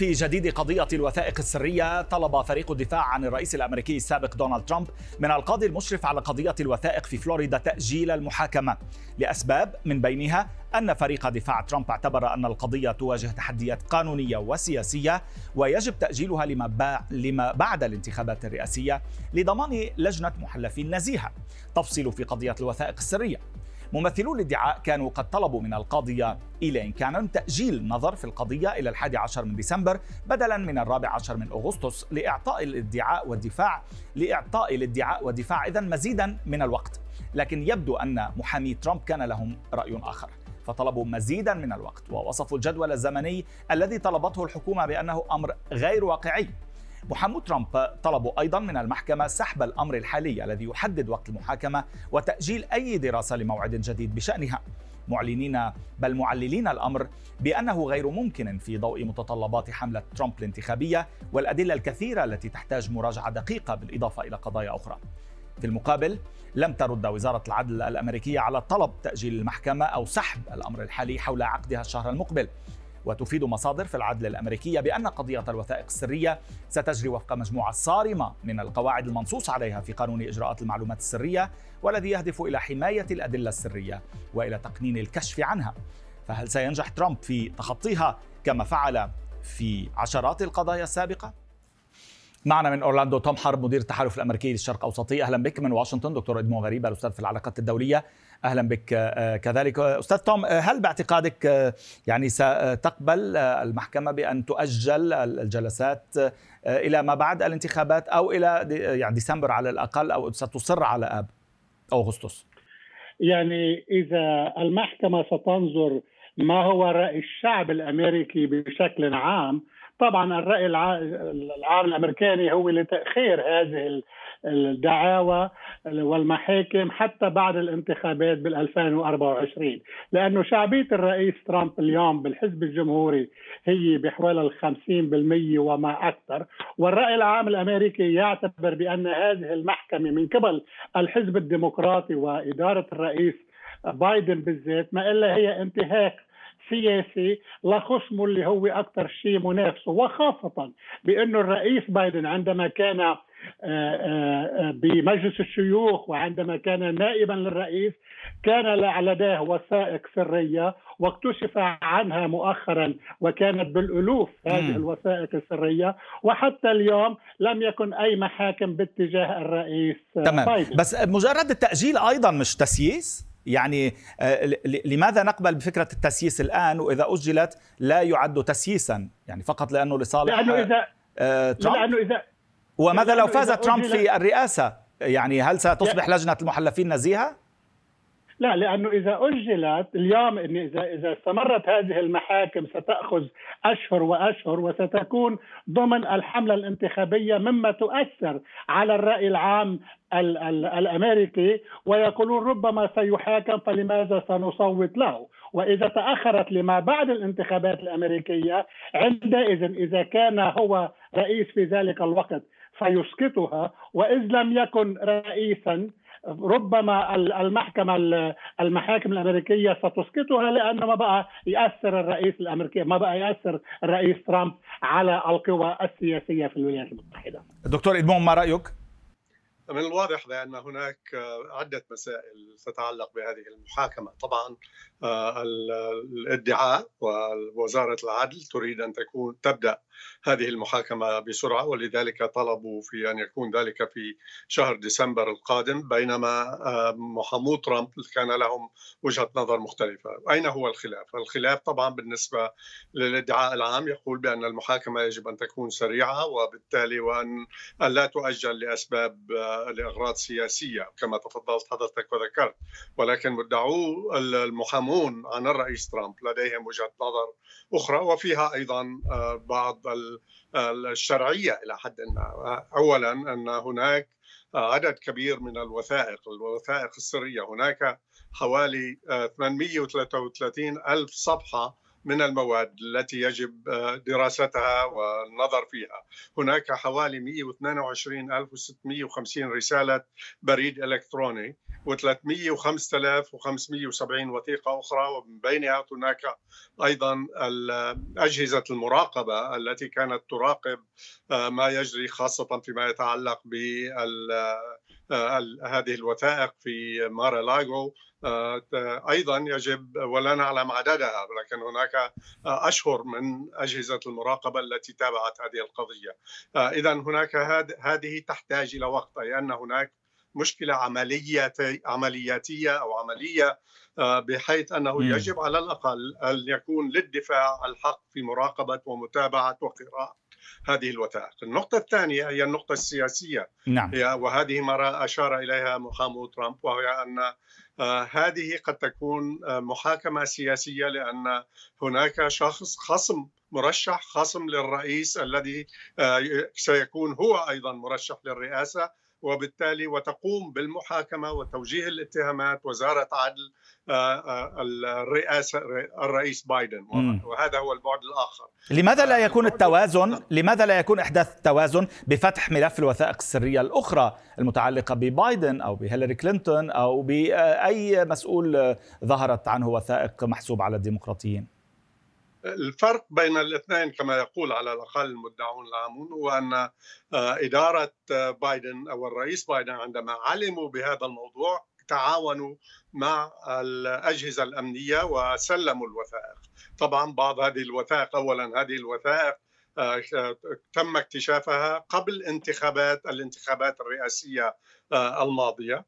في جديد قضية الوثائق السرية طلب فريق الدفاع عن الرئيس الأمريكي السابق دونالد ترامب من القاضي المشرف على قضية الوثائق في فلوريدا تأجيل المحاكمة. لأسباب من بينها أن فريق دفاع ترامب اعتبر أن القضية تواجه تحديات قانونية وسياسية ويجب تأجيلها لما, بعد الانتخابات الرئاسية لضمان لجنة محلفين نزيهة. تفصل في قضية الوثائق السرية. ممثلو الادعاء كانوا قد طلبوا من القاضية إيلين كانون تأجيل النظر في القضية إلى الحادي عشر من ديسمبر بدلا من الرابع عشر من أغسطس لإعطاء الادعاء والدفاع لإعطاء الادعاء والدفاع إذا مزيدا من الوقت. لكن يبدو أن محامي ترامب كان لهم رأي آخر. فطلبوا مزيدا من الوقت ووصفوا الجدول الزمني الذي طلبته الحكومة بأنه أمر غير واقعي. محمود ترامب طلبوا أيضا من المحكمة سحب الأمر الحالي الذي يحدد وقت المحاكمة وتأجيل أي دراسة لموعد جديد بشأنها معلنين بل معللين الأمر بأنه غير ممكن في ضوء متطلبات حملة ترامب الانتخابية والأدلة الكثيرة التي تحتاج مراجعة دقيقة بالإضافة إلى قضايا أخرى. في المقابل لم ترد وزارة العدل الأمريكية على طلب تأجيل المحكمة أو سحب الأمر الحالي حول عقدها الشهر المقبل. وتفيد مصادر في العدل الأمريكية بأن قضية الوثائق السرية ستجري وفق مجموعة صارمة من القواعد المنصوص عليها في قانون إجراءات المعلومات السرية والذي يهدف إلى حماية الأدلة السرية وإلى تقنين الكشف عنها. فهل سينجح ترامب في تخطيها كما فعل في عشرات القضايا السابقة؟ معنا من أورلاندو توم حرب مدير التحالف الأمريكي للشرق الاوسطي أهلا بك من واشنطن دكتور إدمو غريبه الأستاذ في العلاقات الدولية. أهلا بك آه، كذلك. أستاذ توم آه، هل باعتقادك آه، يعني ستقبل المحكمة بأن تؤجل الجلسات إلى ما بعد الانتخابات أو إلى يعني ديسمبر على الأقل أو ستصر على اب أغسطس؟ يعني إذا المحكمة ستنظر ما هو رأي الشعب الأمريكي بشكل عام طبعا الرأي العام الأمريكاني هو لتأخير هذه الدعاوى والمحاكم حتى بعد الانتخابات بال 2024 لأنه شعبية الرئيس ترامب اليوم بالحزب الجمهوري هي بحوالي ال 50% وما أكثر والرأي العام الأمريكي يعتبر بأن هذه المحكمة من قبل الحزب الديمقراطي وإدارة الرئيس بايدن بالذات ما إلا هي انتهاك سياسي لخصمه اللي هو أكثر شيء منافسه وخاصة بأنه الرئيس بايدن عندما كان آه، آه، بمجلس الشيوخ وعندما كان نائبا للرئيس كان لديه وثائق سرية واكتشف عنها مؤخرا وكانت بالألوف هذه الوثائق السرية. وحتى اليوم لم يكن أي محاكم باتجاه الرئيس تمام. بايدن. بس مجرد التأجيل أيضا مش تسييس؟ يعني آه، لماذا نقبل بفكرة التسييس الآن وإذا أجلت لا يعد تسييسا؟ يعني فقط لأنه لصالح لأنه إذا آه، ترامب؟ لأنه إذا وماذا لو فاز ترامب في الرئاسة؟ يعني هل ستصبح لجنة المحلفين نزيهة؟ لا لأنه إذا اجلت اليوم إذا إذا استمرت هذه المحاكم ستأخذ أشهر وأشهر وستكون ضمن الحملة الانتخابية مما تؤثر على الرأي العام ال ال الأمريكي ويقولون ربما سيحاكم فلماذا سنصوت له؟ وإذا تأخرت لما بعد الانتخابات الأمريكية عندئذ إذا كان هو رئيس في ذلك الوقت فيسقطها وإذ لم يكن رئيسا ربما المحكمة المحاكم الأمريكية ستسقطها لأنه ما بقى يأثر الرئيس الأمريكي ما بقى يأثر الرئيس ترامب على القوى السياسية في الولايات المتحدة دكتور إدمون ما رأيك؟ من الواضح بأن هناك عدة مسائل تتعلق بهذه المحاكمة طبعا آه، الادعاء ووزارة العدل تريد أن تكون تبدأ هذه المحاكمة بسرعة ولذلك طلبوا في أن يكون ذلك في شهر ديسمبر القادم بينما آه، محمود ترامب كان لهم وجهة نظر مختلفة أين هو الخلاف؟ الخلاف طبعا بالنسبة للادعاء العام يقول بأن المحاكمة يجب أن تكون سريعة وبالتالي وأن لا تؤجل لأسباب آه، لأغراض سياسية كما تفضلت حضرتك وذكرت. ولكن مدعو المحامون عن الرئيس ترامب. لديهم وجهة نظر أخرى وفيها أيضا آه، بعض الشرعية إلى حد ما. اولا أن هناك عدد كبير من الوثائق الوثائق السرية. هناك حوالي 833 ألف صفحة من المواد التي يجب دراستها والنظر فيها. هناك حوالي 122650 رسالة بريد إلكتروني و300 و5000 و570 وثيقة أخرى ومن بينها هناك أيضا أجهزة المراقبة التي كانت تراقب آه، ما يجري خاصة فيما يتعلق ب هذه الوثائق في مارا لاغو آه، أيضا يجب ولا نعلم عددها ولكن هناك أشهر من أجهزة المراقبة التي تابعت هذه القضية. اذا هناك هذه تحتاج إلى وقت أي أن هناك مشكلة عمليه عملياتية أو عملية آه، بحيث أنه يجب على الأقل أن يكون للدفاع الحق في مراقبة ومتابعة وقراءه هذه الوثائق. النقطة الثانية هي النقطة السياسية نعم. هي وهذه ما أشار إليها محامو ترامب وهي أن آه، هذه قد تكون آه، محاكمة سياسية لأن هناك شخص خصم مرشح خصم للرئيس الذي سيكون هو أيضا مرشح للرئاسة وبالتالي وتقوم بالمحاكمة وتوجيه الاتهامات وزارة عدل آه، آه، الرئاسة الرئيس بايدن وهذا هو البعد الآخر. لماذا لا يكون التوازن؟ لماذا لا يكون إحداث التوازن بفتح ملف الوثائق السرية الأخرى المتعلقة ببايدن أو بهيلاري كلينتون أو بأي مسؤول ظهرت عنه وثائق محسوب على الديمقراطيين؟ الفرق بين الاثنين كما يقول على الأقل المدعون العامون هو أن آه، إدارة بايدن أو الرئيس بايدن عندما علموا بهذا الموضوع تعاونوا مع الأجهزة الأمنية وسلموا الوثائق. طبعا بعض هذه الوثائق اولا هذه الوثائق آه، تم اكتشافها قبل انتخابات الانتخابات الرئاسية آه، الماضية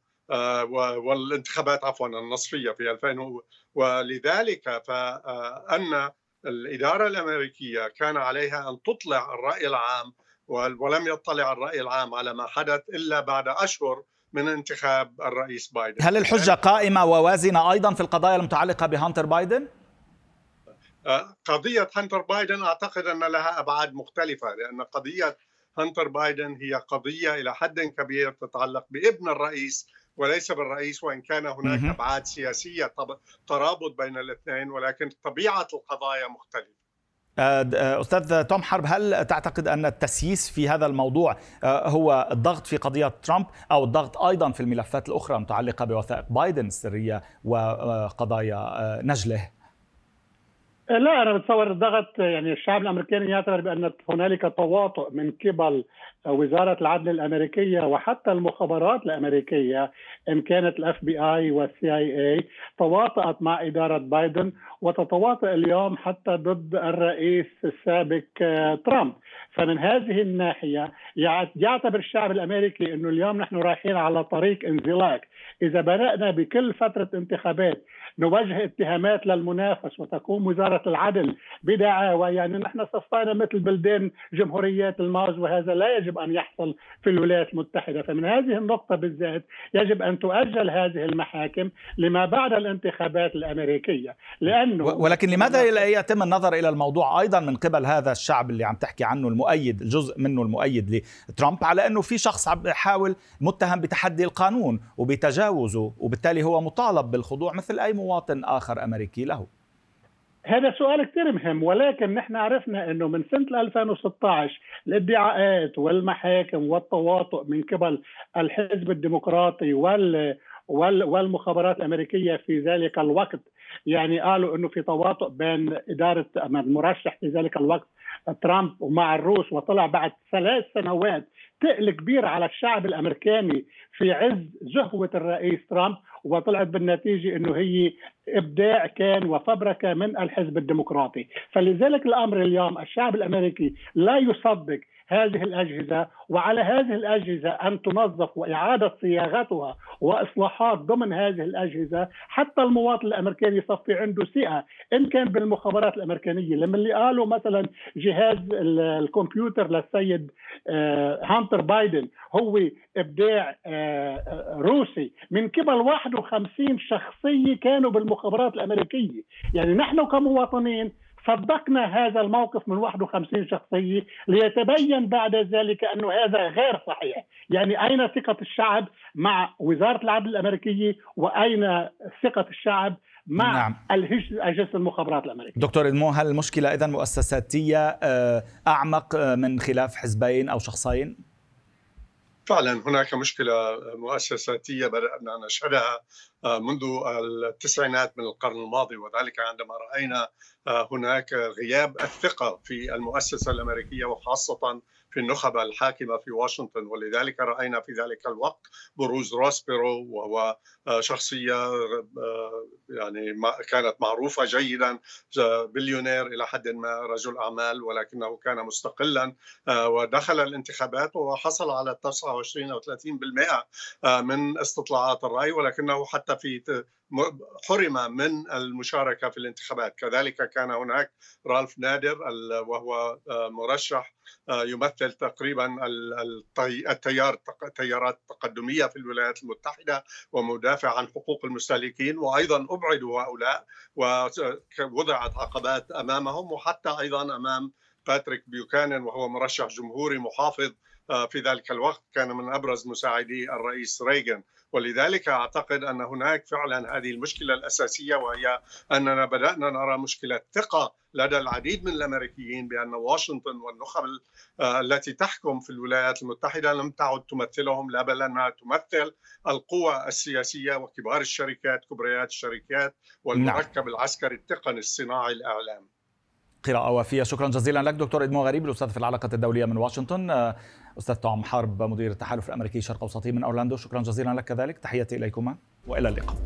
والانتخابات عفوا النصفية في 2000 ولذلك فأن الإدارة الأمريكية كان عليها أن تطلع الرأي العام ولم يطلع الرأي العام على ما حدث إلا بعد أشهر من انتخاب الرئيس بايدن هل الحجة قائمة ووازنة أيضا في القضايا المتعلقة بهانتر بايدن؟ آه، قضية هانتر بايدن أعتقد أن لها أبعاد مختلفة لأن قضية هانتر بايدن هي قضية إلى حد كبير تتعلق بابن الرئيس وليس بالرئيس وإن كان هناك أبعاد سياسية ترابط بين الاثنين ولكن طبيعة القضايا مختلفة آه، آه، أستاذ توم حرب هل تعتقد أن التسييس في هذا الموضوع آه، هو الضغط في قضية ترامب أو الضغط أيضا في الملفات الأخرى المتعلقة بوثائق بايدن السرية وقضايا نجله؟ لا أنا بتصور الضغط يعني الشعب الأمريكي يعتبر بأن هنالك تواطؤ من قبل وزارة العدل الأمريكية وحتى المخابرات الأمريكية إن كانت ال FBI وال CIA تواطأت مع إدارة بايدن وتتواطئ اليوم حتى ضد الرئيس السابق آه، ترامب. فمن هذه الناحية يعتبر الشعب الأمريكي إنه اليوم نحن رايحين على طريق انزلاق. إذا بدانا بكل فترة انتخابات نوجه اتهامات للمنافس وتقوم وزارة العدل بدعاوى يعني نحن صفينا مثل بلدان جمهوريات الماز وهذا لا يجب أن يحصل في الولايات المتحدة. فمن هذه النقطة بالذات يجب أن تؤجل هذه المحاكم لما بعد الانتخابات الأمريكية. لأنه ولكن لماذا لا يتم النظر إلى الموضوع أيضا من قبل هذا الشعب اللي عم تحكي عنه المؤيد الجزء منه المؤيد لترامب على أنه في شخص عم يحاول متهم بتحدي القانون وبتجاوزه وبالتالي هو مطالب بالخضوع مثل أي مواطن آخر أمريكي له. هذا سؤال كثير مهم ولكن نحن عرفنا إنه من سنة 2016 الادعاءات والمحاكم والتواطؤ من قبل الحزب الديمقراطي وال والمخابرات الأمريكية في ذلك الوقت يعني قالوا إنه في تواطؤ بين إدارة المرشح في ذلك الوقت ترامب ومع الروس وطلع بعد ثلاث سنوات تقل كبير على الشعب الأمريكاني في عز زهوة الرئيس ترامب وطلعت بالنتيجة إنه هي إبداع كان وفبركة من الحزب الديمقراطي، فلذلك الأمر اليوم الشعب الأمريكي لا يصدق هذه الأجهزة وعلى هذه الأجهزة أن تنظف وإعادة صياغتها وإصلاحات ضمن هذه الأجهزة. حتى المواطن الامريكي يصفي عنده ثقة إن كان بالمخابرات الأمريكانية لما اللي قالوا مثلا جهاز الكمبيوتر للسيد آه، هانتر بايدن. هو إبداع آه، روسي. من قبل 51 شخصية كانوا بالمخابرات الأمريكية. يعني نحن كمواطنين صدقنا هذا الموقف من 51 شخصية ليتبين بعد ذلك أنه هذا غير صحيح. يعني أين ثقة الشعب مع وزارة العدل الأمريكية؟ وأين ثقة الشعب مع نعم. أجهزة المخابرات الأمريكية دكتور إدمو هل المشكلة إذا مؤسساتية آه، أعمق آه، من خلاف حزبين أو شخصين؟ فعلا هناك مشكلة مؤسساتية بدأنا نشهدها آه، منذ التسعينات من القرن الماضي وذلك عندما رأينا آه، هناك غياب الثقة في المؤسسة الأمريكية وخاصة في النخبة الحاكمة في واشنطن ولذلك رأينا في ذلك الوقت بروز روس بيرو وهو آه، شخصية يعني كانت معروفة جيدا بليونير إلى حد ما رجل أعمال ولكنه كان مستقلا ودخل الانتخابات وحصل على 29 أو 30% من استطلاعات الرأي ولكنه حتى في حرم من المشاركة في الانتخابات. كذلك كان هناك رالف نادر وهو آه، مرشح آه، يمثل تقريبا التيار التيارات التقدمية في الولايات المتحدة ومدافع عن حقوق المستهلكين وأيضا أبعدوا هؤلاء ووضعت عقبات أمامهم وحتى أيضا أمام باتريك بيوكانن وهو مرشح جمهوري محافظ في ذلك الوقت كان من أبرز مساعدي الرئيس ريغان ولذلك أعتقد أن هناك فعلا هذه المشكلة الأساسية وهي أننا بدأنا نرى مشكلة ثقة لدى العديد من الأمريكيين بأن واشنطن والنخب آه، التي تحكم في الولايات المتحدة لم تعد تمثلهم لا بل أنها تمثل القوى السياسية وكبار الشركات كبريات الشركات والمركب نعم. العسكري التقني الصناعي الإعلام قراءة وافية. شكرا جزيلا لك دكتور إدمو غريب الأستاذ في العلاقات الدولية من واشنطن. آه، أستاذ طعم حرب مدير التحالف الأمريكي الشرق أوسطي من أورلاندو. شكرا جزيلا لك كذلك. تحياتي إليكما وإلى اللقاء.